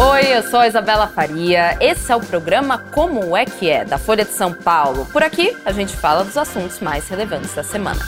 Oi, eu sou a Isabela Faria. Esse é o programa Como é que é, da Folha de São Paulo. Por aqui, a gente fala dos assuntos mais relevantes da semana.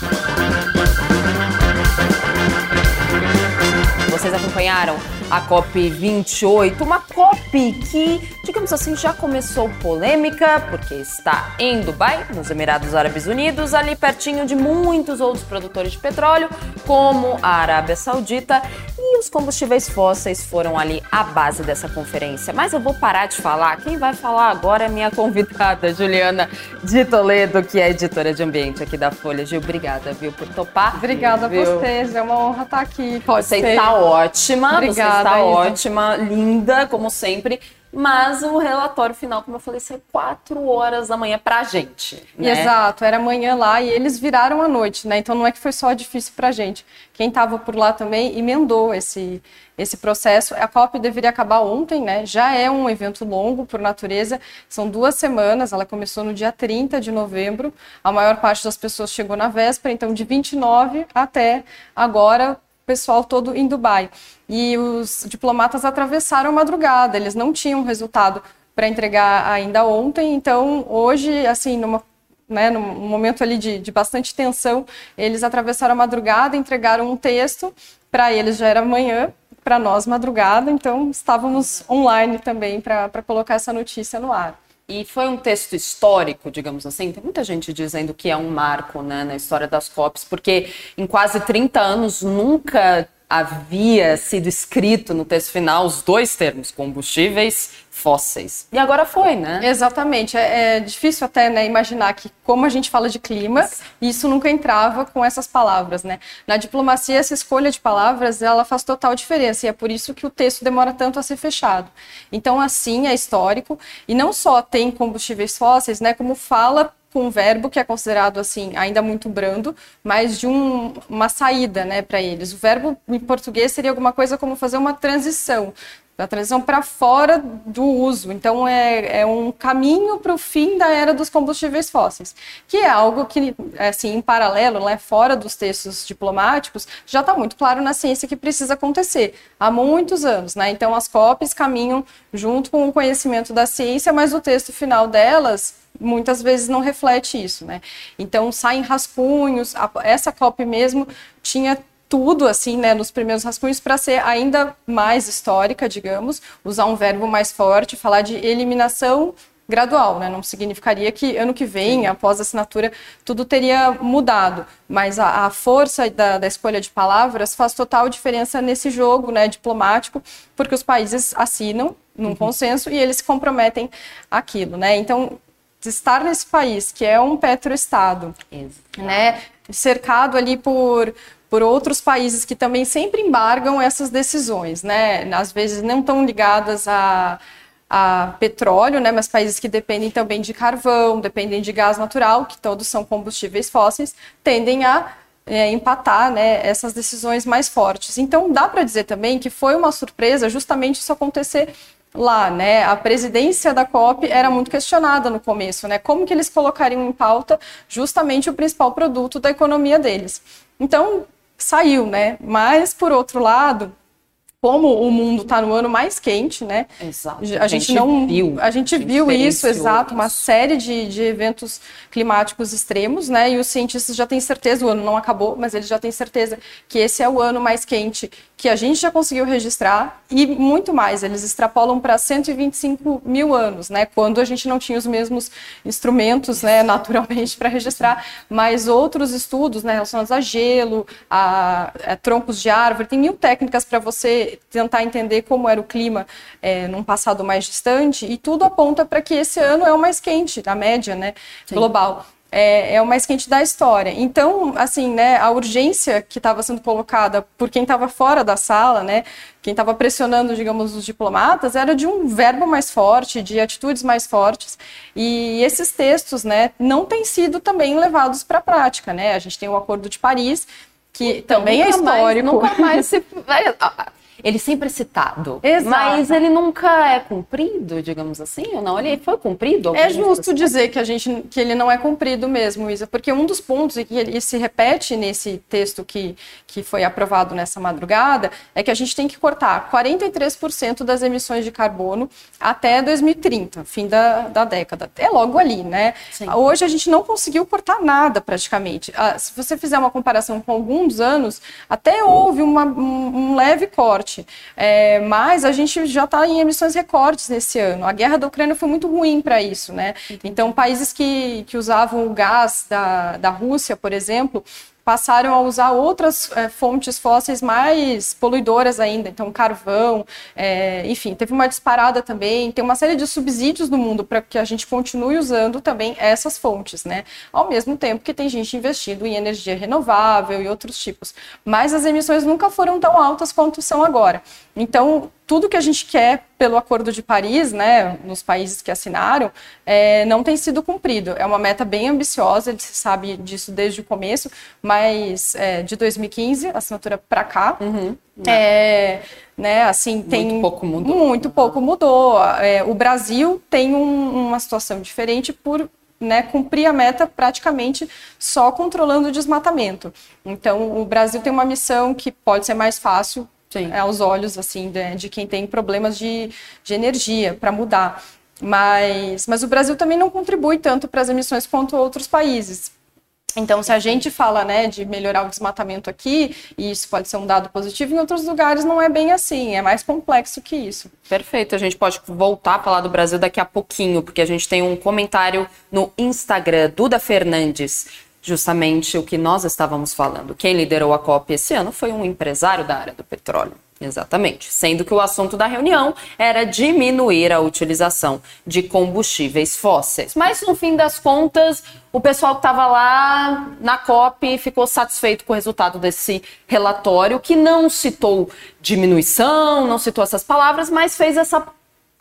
Vocês acompanharam a COP28, uma COP que, digamos assim, já começou polêmica, porque está em Dubai, nos Emirados Árabes Unidos, ali pertinho de muitos outros produtores de petróleo, como a Arábia Saudita, e os combustíveis fósseis foram ali a base dessa conferência. Mas eu vou parar de falar, quem vai falar agora é minha convidada, Juliana de Toledo, que é editora de ambiente aqui da Folha. Gil, obrigada, viu, por topar. Obrigada viu? a vocês, é uma honra estar aqui. Pode você ser. está ótima, Obrigada, está Isa. ótima, linda, como sempre. Mas o relatório final, como eu falei, saiu quatro horas da manhã pra gente. Né? Exato, era manhã lá e eles viraram à noite, né? Então não é que foi só difícil pra gente. Quem estava por lá também emendou esse, esse processo. A COP deveria acabar ontem, né? Já é um evento longo por natureza, são duas semanas, ela começou no dia 30 de novembro, a maior parte das pessoas chegou na véspera, então de 29 até agora pessoal todo em Dubai. E os diplomatas atravessaram madrugada, eles não tinham resultado para entregar ainda ontem, então hoje, assim, numa né, num momento ali de, de bastante tensão, eles atravessaram a madrugada, entregaram um texto, para eles já era manhã, para nós madrugada, então estávamos online também para colocar essa notícia no ar. E foi um texto histórico, digamos assim. Tem muita gente dizendo que é um marco né, na história das COPs, porque em quase 30 anos nunca havia sido escrito no texto final os dois termos, combustíveis fósseis. E agora foi, né? Exatamente. É, é difícil até né, imaginar que, como a gente fala de clima, isso nunca entrava com essas palavras, né? Na diplomacia, essa escolha de palavras, ela faz total diferença, e é por isso que o texto demora tanto a ser fechado. Então, assim, é histórico, e não só tem combustíveis fósseis, né, como fala com um verbo que é considerado assim ainda muito brando, mas de um, uma saída, né, para eles. O verbo em português seria alguma coisa como fazer uma transição, a transição para fora do uso. Então é, é um caminho para o fim da era dos combustíveis fósseis, que é algo que, assim, em paralelo, né, fora dos textos diplomáticos, já está muito claro na ciência que precisa acontecer há muitos anos, né? Então as COPs caminham junto com o conhecimento da ciência, mas o texto final delas muitas vezes não reflete isso, né? Então saem rascunhos, essa COP mesmo tinha tudo assim, né, nos primeiros rascunhos para ser ainda mais histórica, digamos, usar um verbo mais forte, falar de eliminação gradual, né? Não significaria que ano que vem, Sim. após a assinatura, tudo teria mudado. Mas a, a força da, da, escolha de palavras faz total diferença nesse jogo, né, diplomático, porque os países assinam num uhum. consenso e eles se comprometem aquilo, né? Então, estar nesse país, que é um petroestado, né, cercado ali por, por outros países que também sempre embargam essas decisões, né, às vezes não tão ligadas a, a petróleo, né, mas países que dependem também de carvão, dependem de gás natural, que todos são combustíveis fósseis, tendem a é, empatar né, essas decisões mais fortes. Então, dá para dizer também que foi uma surpresa justamente isso acontecer lá, né? A presidência da COP era muito questionada no começo, né? Como que eles colocariam em pauta justamente o principal produto da economia deles. Então, saiu, né? Mas por outro lado, como o mundo está no ano mais quente, né? Exato. A gente, gente não viu. A gente, a gente viu isso, exato, uma série de, de eventos climáticos extremos, né? E os cientistas já têm certeza, o ano não acabou, mas eles já têm certeza que esse é o ano mais quente que a gente já conseguiu registrar e muito mais. Eles extrapolam para 125 mil anos, né? Quando a gente não tinha os mesmos instrumentos, né? Naturalmente para registrar, mas outros estudos, né? Relacionados a gelo, a, a troncos de árvore, tem mil técnicas para você tentar entender como era o clima é, num passado mais distante, e tudo aponta para que esse ano é o mais quente, a média né, global. É, é, o mais quente da história. Então, assim, né, a urgência que estava sendo colocada por quem estava fora da sala, né, quem estava pressionando, digamos, os diplomatas, era de um verbo mais forte, de atitudes mais fortes. E esses textos, né, não têm sido também levados para a prática, né? A gente tem o Acordo de Paris, que então, também é histórico. Mais, nunca mais se ele sempre é citado. Exato. Mas ele nunca é cumprido, digamos assim, ou não? Ele foi cumprido? É justo dizer que, a gente, que ele não é cumprido mesmo, Isa, porque um dos pontos, que ele se repete nesse texto que, que foi aprovado nessa madrugada, é que a gente tem que cortar 43% das emissões de carbono até 2030, fim da, da década. É logo ali, né? Sim. Hoje a gente não conseguiu cortar nada praticamente. Ah, se você fizer uma comparação com alguns anos, até houve uma, um, um leve corte. É, mas a gente já está em emissões recordes nesse ano. A guerra da Ucrânia foi muito ruim para isso, né? Então, países que, que usavam o gás da, da Rússia, por exemplo, passaram a usar outras é, fontes fósseis mais poluidoras ainda, então carvão, é, enfim, teve uma disparada também, tem uma série de subsídios no mundo para que a gente continue usando também essas fontes, né? Ao mesmo tempo que tem gente investindo em energia renovável e outros tipos, mas as emissões nunca foram tão altas quanto são agora. Então, tudo que a gente quer pelo Acordo de Paris, né, nos países que assinaram, é, não tem sido cumprido. É uma meta bem ambiciosa, se sabe disso desde o começo, mas é, de 2015, assinatura para cá, uhum. é, né, assim, tem muito pouco mudou. Muito pouco mudou. É, o Brasil tem um, uma situação diferente por né, cumprir a meta praticamente só controlando o desmatamento. Então, o Brasil tem uma missão que pode ser mais fácil Sim. É, aos olhos assim de, de quem tem problemas de, de energia para mudar. Mas, mas o Brasil também não contribui tanto para as emissões quanto outros países. Então, se a gente fala né, de melhorar o desmatamento aqui, e isso pode ser um dado positivo, em outros lugares não é bem assim, é mais complexo que isso. Perfeito, a gente pode voltar a falar do Brasil daqui a pouquinho, porque a gente tem um comentário no Instagram, Duda Fernandes justamente o que nós estávamos falando. Quem liderou a COP esse ano foi um empresário da área do petróleo. Exatamente. Sendo que o assunto da reunião era diminuir a utilização de combustíveis fósseis. Mas, no fim das contas, o pessoal que estava lá na COP ficou satisfeito com o resultado desse relatório, que não citou diminuição, não citou essas palavras, mas fez essa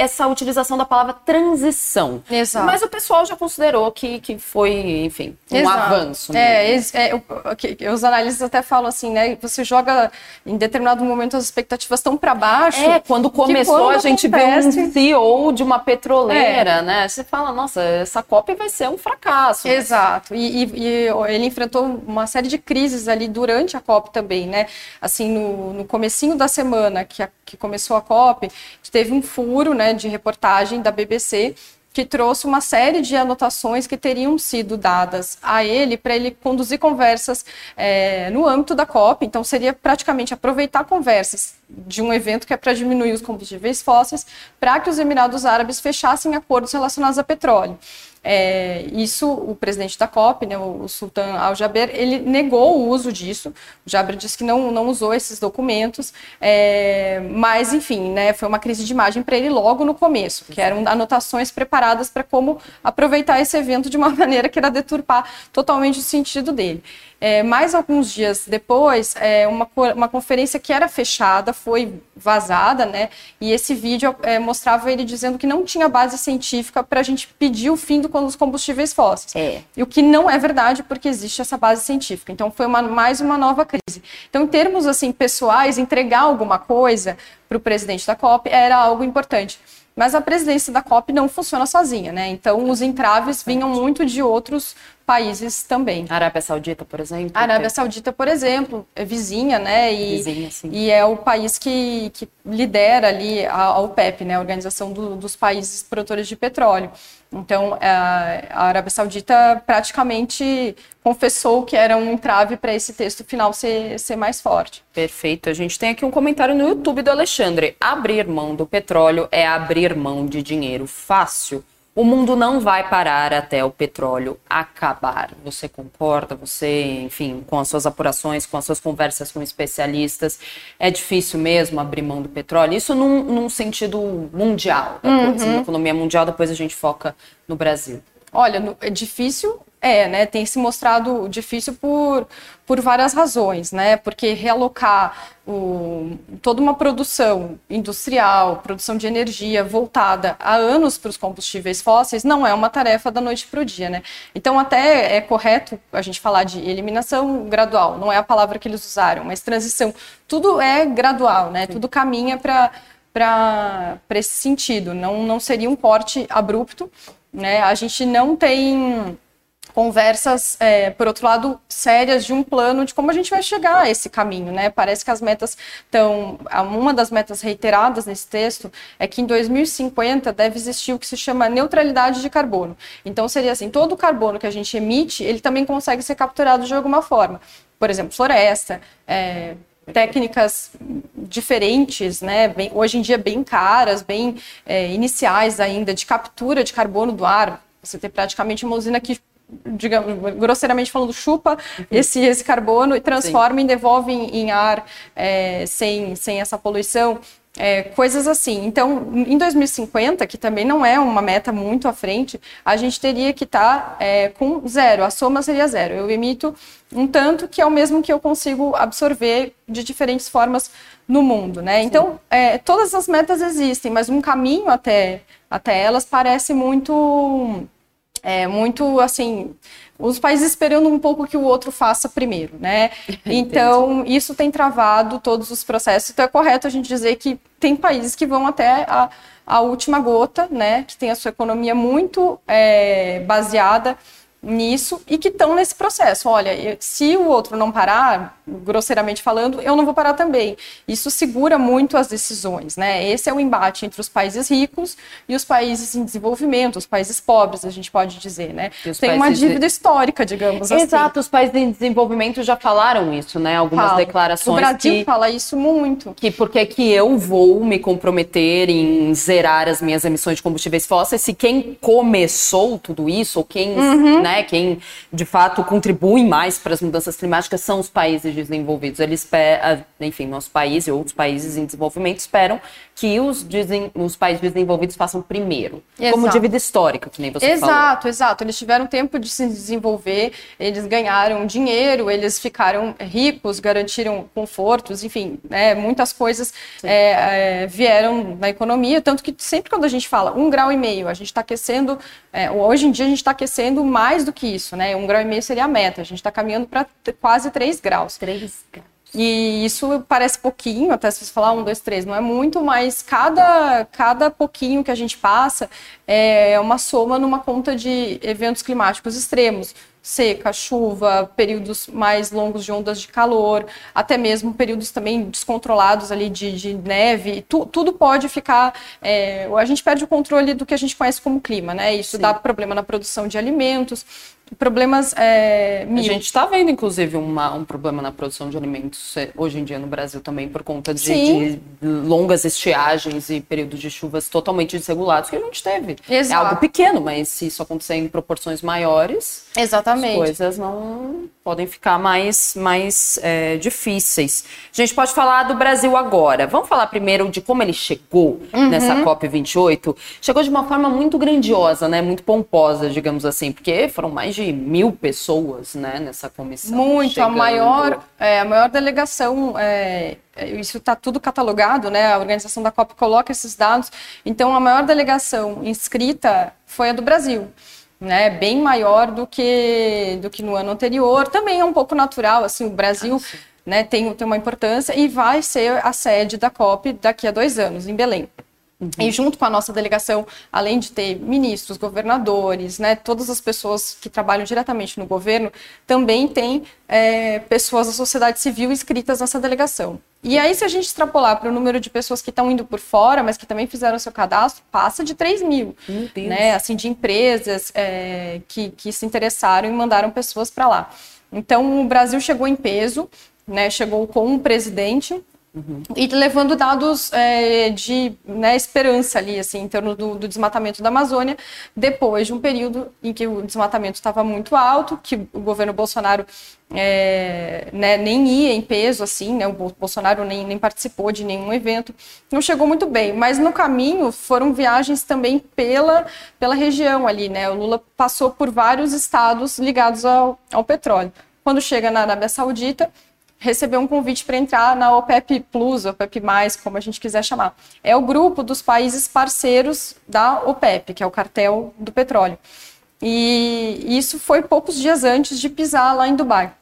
essa utilização da palavra transição. Exato. Mas o pessoal já considerou que, que foi, enfim, um Exato. avanço. É, é, os analistas até falam assim, né? Você joga em determinado momento as expectativas tão para baixo. É, quando começou quando a gente acontece... viu um CEO de uma petroleira, é. né? Você fala, nossa, essa COP vai ser um fracasso. Exato. E, e, e, ele enfrentou uma série de crises ali durante a COP também, né? Assim, no, no comecinho da semana que, a, que começou a COP, teve um furo, né? de reportagem da BBC que trouxe uma série de anotações que teriam sido dadas a ele para ele conduzir conversas é, no âmbito da COP. Então, seria praticamente aproveitar conversas de um evento que é para diminuir os combustíveis fósseis para que os Emirados Árabes fechassem acordos relacionados a petróleo. É, isso, o presidente da COP, né, o Sultan Al-Jaber, ele negou o uso disso. O Jaber disse que não, não usou esses documentos, é, mas, enfim, né, foi uma crise de imagem para ele logo no começo, que eram anotações preparadas para como aproveitar esse evento de uma maneira que era deturpar totalmente o sentido dele. É, mais alguns dias depois, é, uma, uma conferência que era fechada foi vazada, né? E esse vídeo é, mostrava ele dizendo que não tinha base científica para a gente pedir o fim dos combustíveis fósseis. É. E o que não é verdade, porque existe essa base científica. Então, foi uma, mais uma nova crise. Então, em termos assim pessoais, entregar alguma coisa para o presidente da COP era algo importante. Mas a presidência da COP não funciona sozinha, né? Então, os entraves vinham muito de outros países também. A Arábia Saudita, por exemplo? A Arábia Saudita, por exemplo, é vizinha, né? E, vizinha, sim. e é o país que, que lidera ali a, OPEP, né? A Organização do, dos Países Produtores de Petróleo. Então, a, a Arábia Saudita praticamente confessou que era um entrave para esse texto final ser, ser mais forte. Perfeito. A gente tem aqui um comentário no YouTube do Alexandre. Abrir mão do petróleo é abrir mão de dinheiro fácil. O mundo não vai parar até o petróleo acabar. Você concorda? Você, enfim, com as suas apurações, com as suas conversas com especialistas, é difícil mesmo abrir mão do petróleo? Isso num, num sentido mundial, uhum. na economia mundial, depois a gente foca no Brasil. Olha, é difícil É, né? Tem se mostrado difícil por, por várias razões, né? Porque realocar o, toda uma produção industrial, produção de energia voltada há anos para os combustíveis fósseis não é uma tarefa da noite para o dia, né? Então até é correto a gente falar de eliminação gradual, não é a palavra que eles usaram, mas transição. Tudo é gradual, né? Tudo caminha para para esse sentido. Não, não seria um corte abrupto, né? A gente não tem conversas, é, por outro lado, sérias de um plano de como a gente vai chegar a esse caminho, né? Parece que as metas estão. Uma das metas reiteradas nesse texto é que em 2050 deve existir o que se chama neutralidade de carbono. Então seria assim: todo o carbono que a gente emite, ele também consegue ser capturado de alguma forma. Por exemplo, floresta, é, técnicas diferentes, né? Bem, hoje em dia bem caras, bem é, iniciais ainda, de captura de carbono do ar. Você tem praticamente uma usina que digamos, grosseiramente falando, chupa uhum. esse, esse carbono e transforma Sim. e devolve em, em ar é, sem, sem essa poluição. É, coisas assim. Então, em 2050, que também não é uma meta muito à frente, a gente teria que estar tá, é, com zero, a soma seria zero. Eu emito um tanto que é o mesmo que eu consigo absorver de diferentes formas no mundo, né? Então, é, todas as metas existem, mas um caminho até, até elas parece muito é muito assim, os países esperando um pouco que o outro faça primeiro, né? Então, isso tem travado todos os processos. Então, é correto a gente dizer que tem países que vão até a, a última gota, né? Que tem a sua economia muito é, baseada nisso e que estão nesse processo. Olha, se o outro não parar, grosseiramente falando, eu não vou parar também. Isso segura muito as decisões, né? Esse é o embate entre os países ricos e os países em desenvolvimento, os países pobres, a gente pode dizer, né? Tem uma dívida de... histórica, digamos assim. Exato, os países em desenvolvimento já falaram isso, né? Algumas Fala. declarações. O Brasil que... fala isso muito. Que porque que eu vou me comprometer em zerar as minhas emissões de combustíveis fósseis se quem começou tudo isso, ou quem, uhum. né, quem de fato contribui mais para as mudanças climáticas são os países desenvolvidos. Eles, enfim, nosso país e outros países em desenvolvimento esperam que os, os países desenvolvidos façam primeiro. Exato. Como dívida histórica, que nem você exato, falou. Exato, exato. Eles tiveram tempo de se desenvolver, eles ganharam dinheiro, eles ficaram ricos, garantiram confortos, enfim, né, muitas coisas é, é, vieram na economia, tanto que sempre quando a gente fala um grau e meio, a gente está aquecendo, é, hoje em dia a gente está aquecendo mais do que isso, né? Um grau e meio seria a meta, a gente está caminhando para quase três graus. Três graus. E isso parece pouquinho, até se você falar um, dois, três, não é muito, mas cada, cada pouquinho que a gente passa é uma soma numa conta de eventos climáticos extremos. Seca, chuva, períodos mais longos de ondas de calor, até mesmo períodos também descontrolados ali de, de neve, tu, tudo pode ficar. É, a gente perde o controle do que a gente conhece como clima, né? Isso Sim. dá problema na produção de alimentos, problemas é, A gente está vendo, inclusive, uma, um problema na produção de alimentos é, hoje em dia no Brasil também, por conta de, de, longas estiagens e períodos de chuvas totalmente desregulados que a gente teve. Exato. É algo pequeno, mas se isso acontecer em proporções maiores, Exatamente. as coisas não podem ficar mais, mais é, difíceis. A gente pode falar do Brasil agora. Vamos falar primeiro de como ele chegou uhum. nessa COP28. Chegou de uma forma muito grandiosa, né? Muito pomposa, digamos assim, porque foram mais de mil pessoas né, nessa comissão. Muito, chegando. a maior, é, a maior delegação, é, isso está tudo catalogado, né? A organização da COP coloca esses dados. Então, a maior delegação inscrita foi a do Brasil. Né, bem maior do que, do que no ano anterior. Também é um pouco natural, assim, o Brasil ah, né, tem, tem uma importância e vai ser a sede da COP daqui a dois anos, em Belém. Uhum. E junto com a nossa delegação, além de ter ministros, governadores, né, todas as pessoas que trabalham diretamente no governo, também tem é, pessoas da sociedade civil inscritas nessa delegação. E aí, se a gente extrapolar para o número de pessoas que estão indo por fora, mas que também fizeram seu cadastro, passa de 3 mil. Né, assim, de empresas é, que, que se interessaram e mandaram pessoas para lá. Então, o Brasil chegou em peso, né, chegou com um presidente Uhum. E levando dados é, de né, esperança ali, assim, em termos do, do, desmatamento da Amazônia, depois de um período em que o desmatamento estava muito alto, que o governo Bolsonaro é, né, nem ia em peso, assim, né, o Bolsonaro nem, nem participou de nenhum evento, não chegou muito bem. Mas no caminho foram viagens também pela, pela região ali, né? O Lula passou por vários estados ligados ao, ao petróleo. Quando chega na Arábia Saudita, recebeu um convite para entrar na OPEP Plus, OPEP+, como a gente quiser chamar. É o grupo dos países parceiros da OPEP, que é o cartel do petróleo. E isso foi poucos dias antes de pisar lá em Dubai.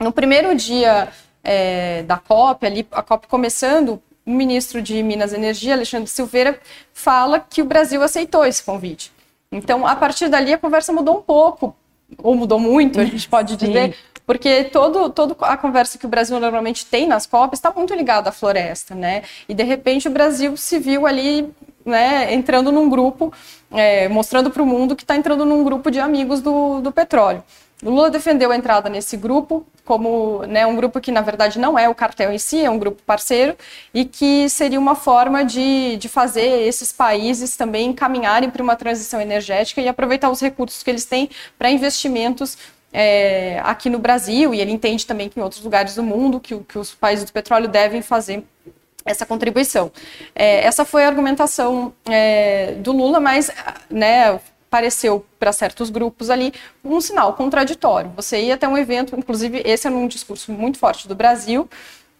No primeiro dia é, da COP, ali, a COP começando, o ministro de Minas e Energia, Alexandre Silveira, fala que o Brasil aceitou esse convite. Então, a partir dali, a conversa mudou um pouco, ou mudou muito, a gente pode dizer, porque todo, todo a conversa que o Brasil normalmente tem nas COPs está muito ligada à floresta, né? E de repente o Brasil se viu ali né, entrando num grupo, é, mostrando para o mundo que está entrando num grupo de amigos do, do petróleo. O Lula defendeu a entrada nesse grupo como né, um grupo que, na verdade, não é o cartel em si, é um grupo parceiro, e que seria uma forma de, de fazer esses países também caminharem para uma transição energética e aproveitar os recursos que eles têm para investimentos é, aqui no Brasil, e ele entende também que em outros lugares do mundo que, que os países do petróleo devem fazer essa contribuição. É, essa foi a argumentação é, do Lula, mas né, pareceu para certos grupos ali um sinal contraditório. Você ia até um evento, inclusive esse é um discurso muito forte do Brasil,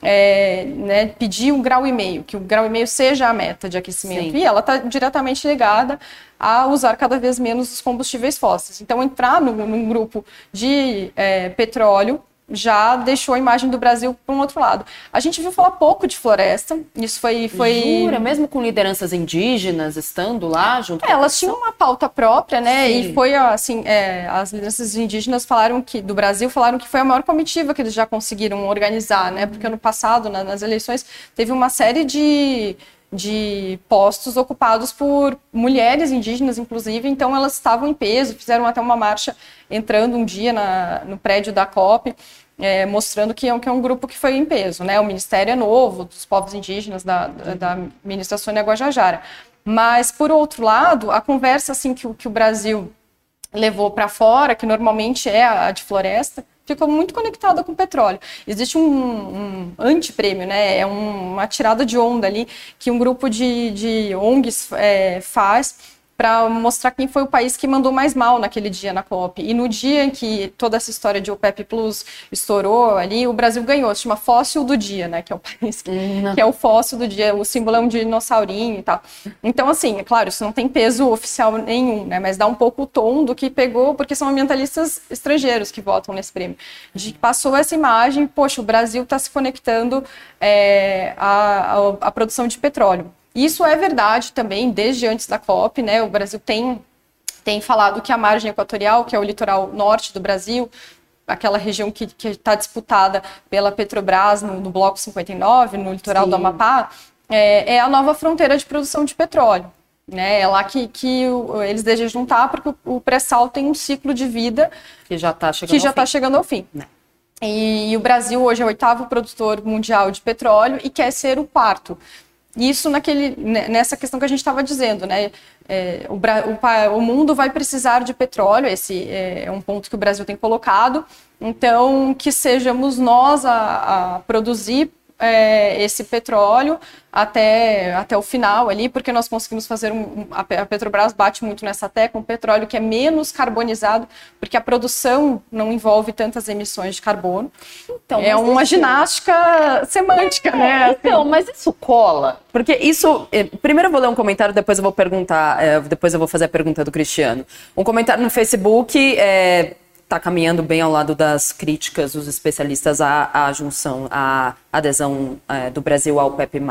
é, né, pedir um grau e meio, que o grau e meio seja a meta de aquecimento. Sim. E ela está diretamente ligada a usar cada vez menos os combustíveis fósseis. Então, entrar no, num grupo de é, petróleo já deixou a imagem do Brasil para um outro lado. A gente viu falar pouco de floresta, isso foi... foi... Jura, mesmo com lideranças indígenas estando lá junto é, Elas tinham uma pauta própria, né, Sim. e foi assim, é, as lideranças indígenas falaram que, do Brasil, falaram que foi a maior comitiva que eles já conseguiram organizar, né, porque ano passado, na, nas eleições, teve uma série de de postos ocupados por mulheres indígenas, inclusive, então elas estavam em peso, fizeram até uma marcha entrando um dia na, no prédio da COP, é, mostrando que é, que é, um grupo que foi em peso, né? O Ministério é novo, dos povos indígenas, da, da, da ministra Sônia Guajajara. Mas, por outro lado, a conversa assim que, que o Brasil levou para fora, que normalmente é a, a de floresta, ficou muito conectada com o petróleo. Existe um, um antiprêmio, né? É um, uma tirada de onda ali que um grupo de, de ONGs é, faz para mostrar quem foi o país que mandou mais mal naquele dia na COP. E no dia em que toda essa história de OPEP Plus estourou ali, o Brasil ganhou. Se chama Fóssil do Dia, né? Que é o país que, uhum. que é o fóssil do dia, o símbolo é um dinossaurinho e tal. Então, assim, é claro, isso não tem peso oficial nenhum, né? Mas dá um pouco o tom do que pegou, porque são ambientalistas estrangeiros que votam nesse prêmio. De que passou essa imagem, poxa, o Brasil está se conectando é, à, à produção de petróleo. Isso é verdade também desde antes da COP, né? O Brasil tem, tem falado que a margem equatorial, que é o litoral norte do Brasil, aquela região que está disputada pela Petrobras no, no, Bloco 59, no litoral Sim. do Amapá, é, é, a nova fronteira de produção de petróleo. Né? É lá que, que eles desejam estar, porque o, o pré-sal tem um ciclo de vida que já está chegando, que já tá chegando ao fim. Né? E, e, o Brasil hoje é o oitavo produtor mundial de petróleo e quer ser o quarto. Isso naquele, nessa questão que a gente estava dizendo, né? É, o, o, o, mundo vai precisar de petróleo, esse é, é um ponto que o Brasil tem colocado. Então, que sejamos nós a, a produzir é, esse petróleo até, até o final ali, porque nós conseguimos fazer um, a Petrobras bate muito nessa tecla, um petróleo que é menos carbonizado, porque a produção não envolve tantas emissões de carbono. Então, é uma isso... ginástica semântica, é, né? Então, mas isso cola, porque isso. Eh, primeiro eu vou ler um comentário, depois eu vou perguntar, é, depois eu vou fazer a pergunta do Cristiano. Um comentário no Facebook. É, está caminhando bem ao lado das críticas dos especialistas à, à junção, à adesão é, do Brasil ao PEP+.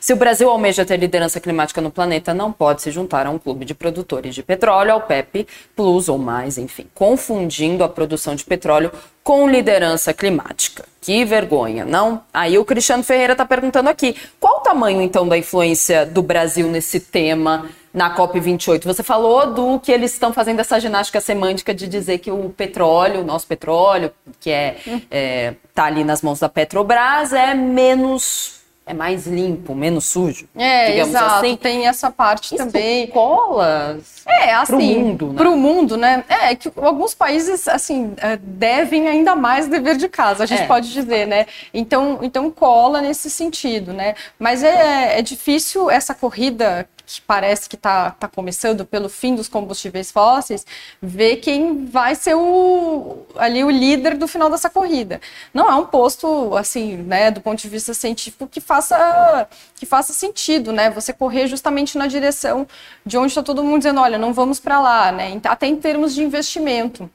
Se o Brasil almeja ter liderança climática no planeta, não pode se juntar a um clube de produtores de petróleo, ao PEP Plus ou mais, enfim, confundindo a produção de petróleo com liderança climática. Que vergonha, não? Aí o Cristiano Ferreira está perguntando aqui, qual o tamanho então da influência do Brasil nesse tema? Na COP28. Você falou do que eles estão fazendo essa ginástica semântica de dizer que o petróleo, o nosso petróleo, que é, é tá ali nas mãos da Petrobras, é menos é mais limpo, menos sujo. É, digamos exato. Assim. Tem essa parte Isso também. Cola. É, assim. Pro mundo, né? Pro mundo, né? É que alguns países, assim, é, devem ainda mais dever de casa, a gente é. pode dizer, né? Então, então cola nesse sentido, né? Mas é, é difícil essa corrida que parece que está tá começando pelo fim dos combustíveis fósseis, ver quem vai ser o, ali o líder do final dessa corrida. Não é um posto, assim, né, do ponto de vista científico, que faça, que faça sentido, né? Você correr justamente na direção de onde está todo mundo dizendo, olha, não vamos para lá, né? Até em termos de investimento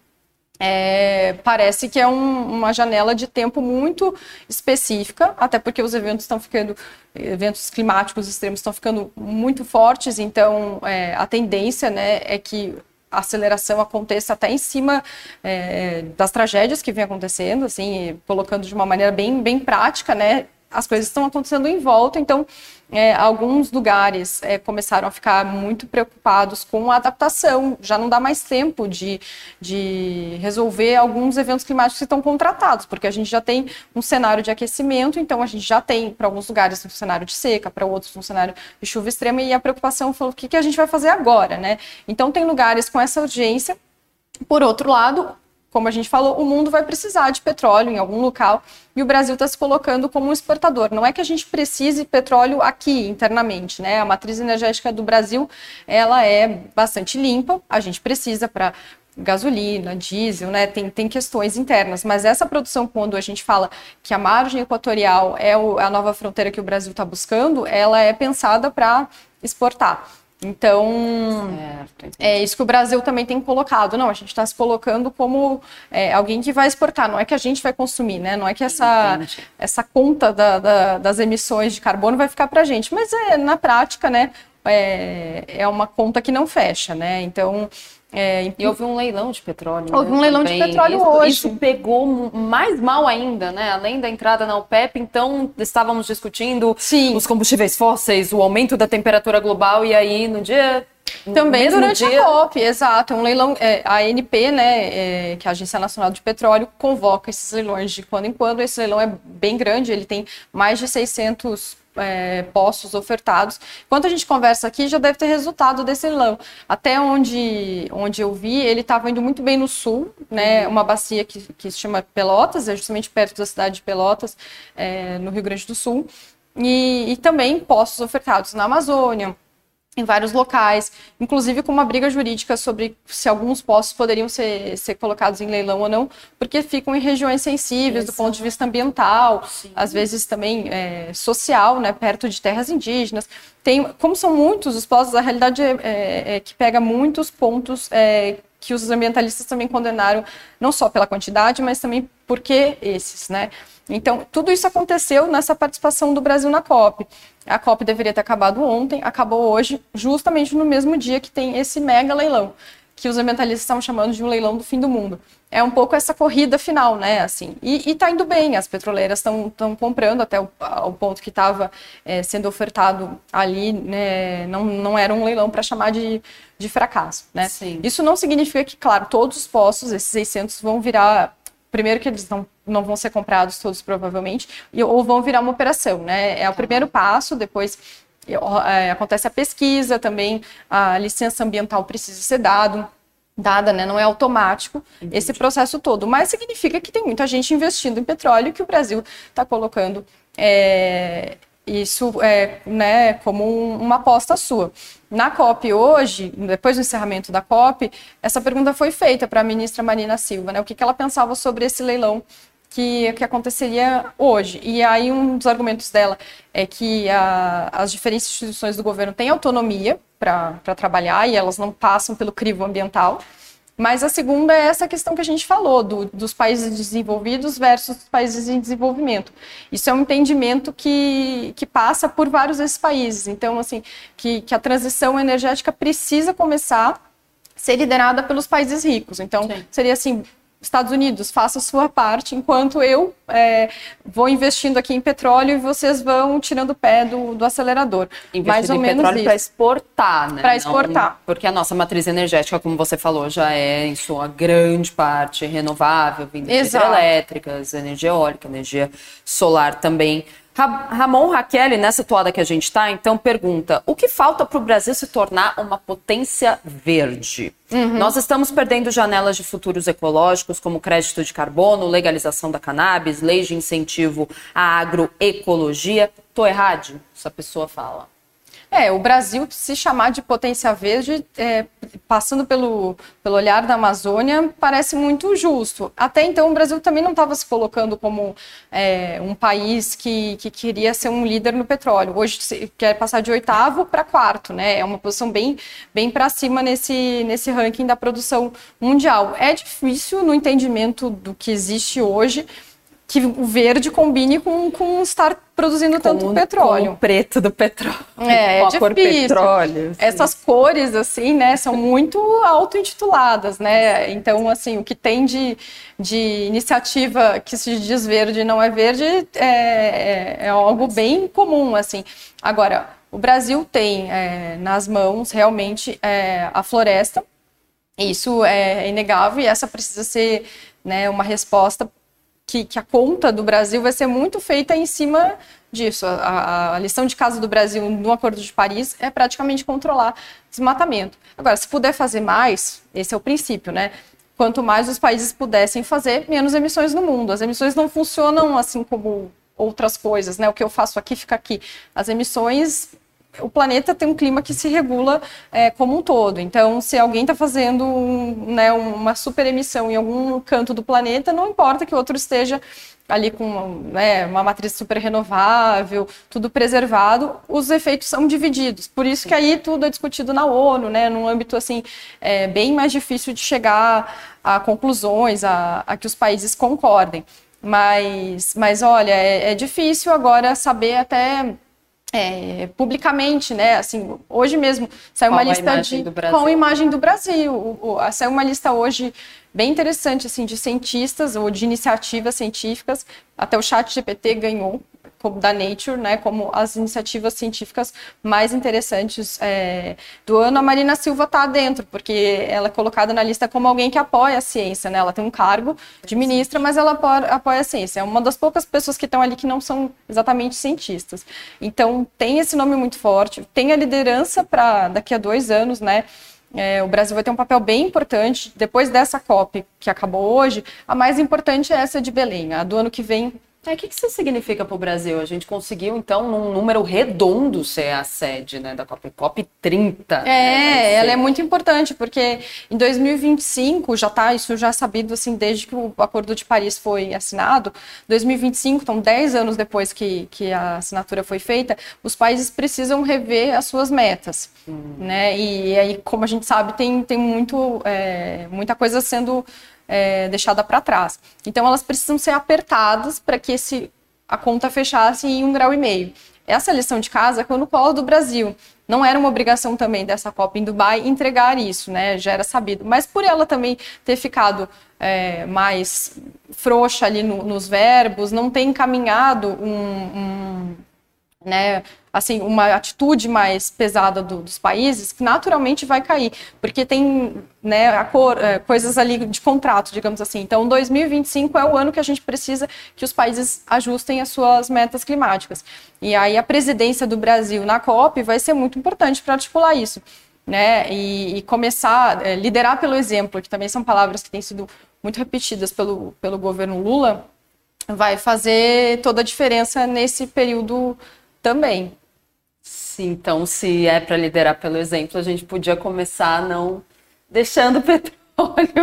é, parece que é um, uma janela de tempo muito específica, até porque os eventos estão ficando, eventos climáticos extremos estão ficando muito fortes, então é, a tendência né, é que a aceleração aconteça até em cima é, das tragédias que vem acontecendo, assim, colocando de uma maneira bem, bem prática, né? As coisas estão acontecendo em volta, então é, alguns lugares é, começaram a ficar muito preocupados com a adaptação. Já não dá mais tempo de, de resolver alguns eventos climáticos que estão contratados, porque a gente já tem um cenário de aquecimento, então a gente já tem, para alguns lugares, um cenário de seca, para outros, um cenário de chuva extrema, e a preocupação foi o que, que a gente vai fazer agora, né? Então, tem lugares com essa urgência. Por outro lado, como a gente falou, o mundo vai precisar de petróleo em algum local e o Brasil está se colocando como um exportador. Não é que a gente precise petróleo aqui internamente, né? A matriz energética do Brasil ela é bastante limpa. A gente precisa para gasolina, diesel, né? Tem, tem questões internas, mas essa produção, quando a gente fala que a margem equatorial é o, a nova fronteira que o Brasil está buscando, ela é pensada para exportar. Então, certo, é isso que o Brasil também tem colocado. Não, a gente está se colocando como é, alguém que vai exportar, não é que a gente vai consumir, né? Não é que essa, essa conta da, da, das emissões de carbono vai ficar para a gente, mas é, na prática, né? É, é uma conta que não fecha, né? Então, é, e houve um leilão de petróleo. Houve né, um leilão também. de petróleo isso, hoje. Isso pegou mais mal ainda, né? Além da entrada na OPEP, então estávamos discutindo Sim. os combustíveis fósseis, o aumento da temperatura global, e aí no dia também durante dia... a COP, exato. Um leilão, é, a ANP, né, é, que é a Agência Nacional de Petróleo, convoca esses leilões de quando em quando. Esse leilão é bem grande, ele tem mais de 600 é, postos ofertados. Enquanto a gente conversa aqui, já deve ter resultado desse leilão. Até onde, onde eu vi, ele estava indo muito bem no sul, né? Uma bacia que, que se chama Pelotas, é justamente perto da cidade de Pelotas, é, no Rio Grande do Sul. E, e também postos ofertados na Amazônia, em vários locais, inclusive com uma briga jurídica sobre se alguns postos poderiam ser, ser colocados em leilão ou não, porque ficam em regiões sensíveis Exato. do ponto de vista ambiental, Sim. às vezes também é, social, né, perto de terras indígenas. Tem, como são muitos os postos, a realidade é, é, é que pega muitos pontos é, que os ambientalistas também condenaram, não só pela quantidade, mas também porque esses, né? Então, tudo isso aconteceu nessa participação do Brasil na COP. A COP deveria ter acabado ontem, acabou hoje, justamente no mesmo dia que tem esse mega leilão, que os ambientalistas estavam chamando de um leilão do fim do mundo. É um pouco essa corrida final, né? Assim, e, está indo bem, as petroleiras estão comprando até o, o, ponto que estava é, sendo ofertado ali, né? Não, não era um leilão para chamar de, de fracasso, né? Sim. Isso não significa que, claro, todos os postos, esses 600, vão virar primeiro que eles não, não vão ser comprados todos provavelmente, ou vão virar uma operação, né? É o primeiro passo, depois é, acontece a pesquisa também, a licença ambiental precisa ser dado, dada, né? Não é automático Entendi. esse processo todo, mas significa que tem muita gente investindo em petróleo que o Brasil está colocando é, isso é, né, como um, uma aposta sua. Na COP hoje, depois do encerramento da COP, essa pergunta foi feita para a ministra Marina Silva, né, o que, que ela pensava sobre esse leilão que, que aconteceria hoje. E aí um dos argumentos dela é que a, as diferentes instituições do governo têm autonomia para trabalhar e elas não passam pelo crivo ambiental. Mas a segunda é essa questão que a gente falou, do, dos países desenvolvidos versus os países em desenvolvimento. Isso é um entendimento que, que passa por vários desses países. Então, assim, que, que a transição energética precisa começar a ser liderada pelos países ricos. Então, Sim. seria assim, Estados Unidos, faça a sua parte, enquanto eu é, vou investindo aqui em petróleo e vocês vão tirando o pé do, do acelerador. Investindo Mais ou em menos petróleo para exportar, né? Para exportar. Não, porque a nossa matriz energética, como você falou, já é em sua grande parte renovável, vindo de hidrelétricas, energia eólica, energia solar também. Ramon Raquel, nessa toada que a gente está, então pergunta: o que falta para o Brasil se tornar uma potência verde? Uhum. Nós estamos perdendo janelas de futuros ecológicos, como crédito de carbono, legalização da cannabis, lei de incentivo à agroecologia. Tô errado? Essa pessoa fala. É, o Brasil se chamar de potência verde, é, passando pelo, pelo olhar da Amazônia, parece muito justo. Até então, o Brasil também não estava se colocando como é, um país que, que queria ser um líder no petróleo. Hoje quer passar de oitavo para quarto, né? É uma posição bem, bem para cima nesse, nesse ranking da produção mundial. É difícil no entendimento do que existe hoje que o verde combine com, com estar produzindo com, tanto petróleo. Com o preto do petróleo. É, é difícil. Cor petróleo. Assim. Essas cores, assim, né, são muito auto-intituladas, né? Então, assim, o que tem de, de iniciativa que se diz verde e não é verde é, é, é algo bem comum, assim. Agora, o Brasil tem é, nas mãos realmente é, a floresta, isso é inegável e essa precisa ser né, uma resposta que, que, a conta do Brasil vai ser muito feita em cima disso. A, a, lição de casa do Brasil no Acordo de Paris é praticamente controlar desmatamento. Agora, se puder fazer mais, esse é o princípio, né? Quanto mais os países pudessem fazer, menos emissões no mundo. As emissões não funcionam assim como outras coisas, né? O que eu faço aqui fica aqui. As emissões o planeta tem um clima que se regula é, como um todo. Então, se alguém está fazendo um, né, uma super emissão em algum canto do planeta, não importa que o outro esteja ali com né, uma matriz super renovável, tudo preservado, os efeitos são divididos. Por isso que aí tudo é discutido na ONU, né, num âmbito assim é, bem mais difícil de chegar a conclusões, a, a que os países concordem. Mas, mas olha, é, é difícil agora saber até é, publicamente, né? Assim, hoje mesmo saiu uma lista de com a imagem do Brasil. O, o, saiu uma lista hoje bem interessante assim de cientistas ou de iniciativas científicas. Até o Chat GPT ganhou como da Nature, né, como as iniciativas científicas mais interessantes é, do ano. A Marina Silva está dentro, porque ela é colocada na lista como alguém que apoia a ciência, né? Ela tem um cargo de ministra, mas ela apoia, a ciência. É uma das poucas pessoas que estão ali que não são exatamente cientistas. Então tem esse nome muito forte, tem a liderança para daqui a dois anos, né? É, o Brasil vai ter um papel bem importante. Depois dessa COP que acabou hoje, a mais importante é essa de Belém. A do ano que vem é, o que, que isso significa para o Brasil? A gente conseguiu, então, num número redondo ser a sede né, da COP, COP 30. É, né, ela é muito importante, porque em 2025, já está isso já é sabido assim, desde que o Acordo de Paris foi assinado, 2025, então 10 anos depois que, que a assinatura foi feita, os países precisam rever as suas metas. Hum. Né? E, e, aí, como a gente sabe, tem, tem muito, é, muita coisa sendo é, deixada para trás. Então elas precisam ser apertadas para que esse, a conta fechasse em um grau e meio. Essa lição de casa foi no colo do Brasil. Não era uma obrigação também dessa Copa em Dubai entregar isso, né? Já era sabido. Mas por ela também ter ficado é, mais frouxa ali no, nos verbos, não ter encaminhado um, um né, assim, uma atitude mais pesada do, dos países, que naturalmente vai cair, porque tem né, cor, é, coisas ali de contrato, digamos assim. Então, 2025 é o ano que a gente precisa que os países ajustem as suas metas climáticas. E aí a presidência do Brasil na COP vai ser muito importante para articular isso. Né, e, e começar, é, liderar pelo exemplo, que também são palavras que têm sido muito repetidas pelo, pelo governo Lula, vai fazer toda a diferença nesse período também. Sim, então, se é para liderar pelo exemplo, a gente podia começar não deixando o petróleo,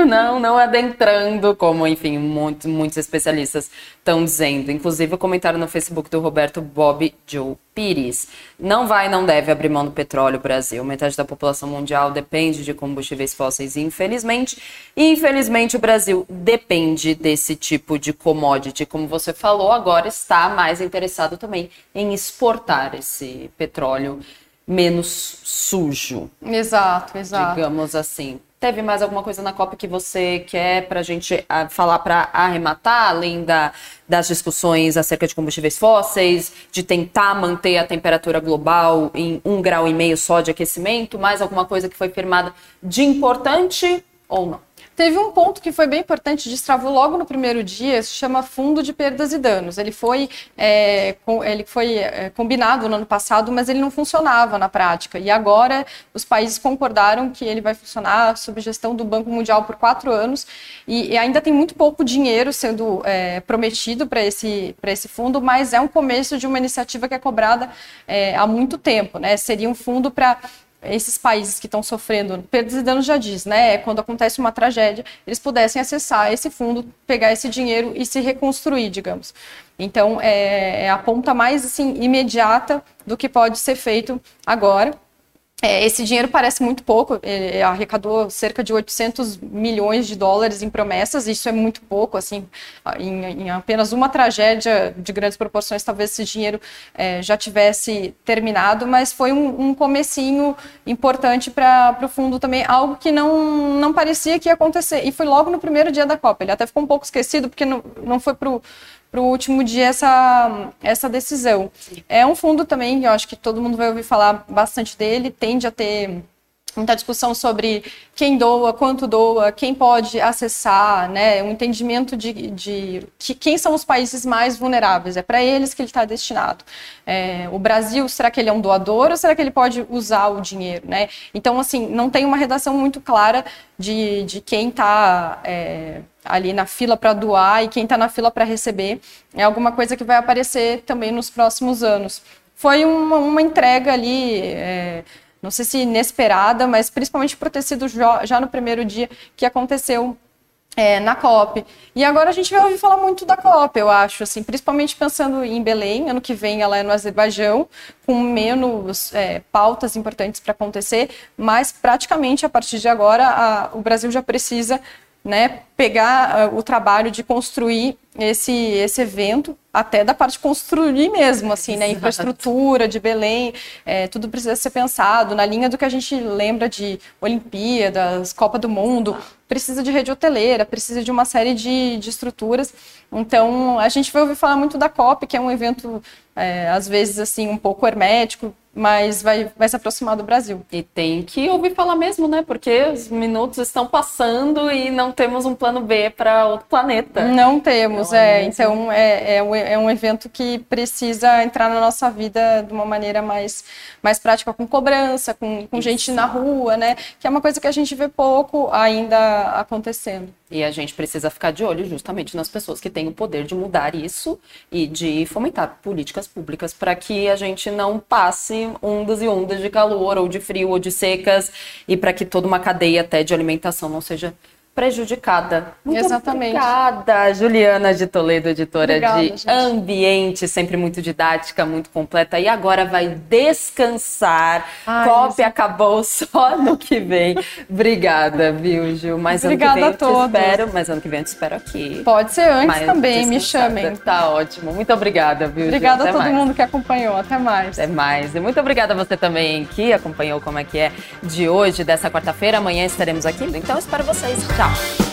não, não adentrando, como, enfim, muitos, muitos especialistas estão dizendo. Inclusive, o comentário no Facebook do Roberto Bob Joe Pires. Não vai e não deve abrir mão do petróleo, Brasil. Metade da população mundial depende de combustíveis fósseis, infelizmente. E, infelizmente, o Brasil depende desse tipo de commodity. Como você falou, agora está mais interessado também em exportar esse petróleo menos sujo. Exato, exato. Digamos assim. Teve mais alguma coisa na Copa que você quer para a gente ah, falar para arrematar, além da, das discussões acerca de combustíveis fósseis, de tentar manter a temperatura global em um grau e meio só de aquecimento? Mais alguma coisa que foi firmada de importante ou não? Teve um ponto que foi bem importante, destravou logo no primeiro dia, se chama Fundo de Perdas e Danos. Ele foi, é, com, ele foi é, combinado no ano passado, mas ele não funcionava na prática. E agora os países concordaram que ele vai funcionar sob gestão do Banco Mundial por quatro anos. E, e ainda tem muito pouco dinheiro sendo é, prometido para esse, esse fundo, mas é um começo de uma iniciativa que é cobrada é, há muito tempo. Né? Seria um fundo para esses países que estão sofrendo perdas e danos já diz, né? É quando acontece uma tragédia, eles pudessem acessar esse fundo, pegar esse dinheiro e se reconstruir, digamos. Então, é, é a ponta mais assim imediata do que pode ser feito agora. É, esse dinheiro parece muito pouco, ele arrecadou cerca de 800 milhões de dólares em promessas, isso é muito pouco, assim, em, em apenas uma tragédia de grandes proporções, talvez esse dinheiro é, já tivesse terminado, mas foi um, um comecinho importante para o fundo também, algo que não, não parecia que ia acontecer, e foi logo no primeiro dia da Copa, ele até ficou um pouco esquecido, porque não, não foi para para o último dia essa, essa decisão. É um fundo também, eu acho que todo mundo vai ouvir falar bastante dele, tende a ter muita discussão sobre quem doa, quanto doa, quem pode acessar, né, um entendimento de, de que, quem são os países mais vulneráveis, é para eles que ele está destinado. É, o Brasil, será que ele é um doador ou será que ele pode usar o dinheiro, né? Então, assim, não tem uma redação muito clara de, de quem está... É, ali na fila para doar e quem está na fila para receber. É alguma coisa que vai aparecer também nos próximos anos. Foi uma, uma entrega ali, é, não sei se inesperada, mas principalmente por ter sido já, no primeiro dia que aconteceu é, na COP. E agora a gente vai ouvir falar muito da COP, eu acho, assim, principalmente pensando em Belém, ano que vem ela é no Azerbaijão, com menos é, pautas importantes para acontecer, mas praticamente a partir de agora a, o Brasil já precisa né, pegar uh, o trabalho de construir esse, esse evento, até da parte de construir mesmo, assim, né, infraestrutura de Belém, é, tudo precisa ser pensado na linha do que a gente lembra de Olimpíadas, Copa do Mundo, precisa de rede hoteleira, precisa de uma série de, de estruturas. Então, a gente vai ouvir falar muito da COP, que é um evento, é, às vezes, assim, um pouco hermético, mas vai, vai se aproximar do Brasil. E tem que ouvir falar mesmo, né? Porque os minutos estão passando e não temos um plano B para outro planeta. Não temos, então, é. é então é, é, é, um evento que precisa entrar na nossa vida de uma maneira mais, mais prática, com cobrança, com, com gente na rua, né? Que é uma coisa que a gente vê pouco ainda acontecendo. E a gente precisa ficar de olho justamente nas pessoas que têm o poder de mudar isso e de fomentar políticas públicas para que a gente não passe ondas e ondas de calor, ou de frio, ou de secas, e para que toda uma cadeia até de alimentação não seja prejudicada. Muito Exatamente. Obrigada, Juliana de Toledo, editora Obrigada, de gente. Ambiente, sempre muito didática, muito completa. E agora vai descansar. Ai, COP acabou só no que vem. Obrigada, viu, Gil? Mas Obrigada ano que vem a te espero, mas ano que vem eu te espero aqui. Pode ser antes também, me chamem. Tá ótimo. Muito obrigada, viu, Obrigada Gil? a todo mais. mundo que acompanhou. Até mais. Até mais. E muito obrigada a você também que acompanhou como é que é de hoje, dessa quarta-feira. Amanhã estaremos aqui. Então, espero vocês. Tchau.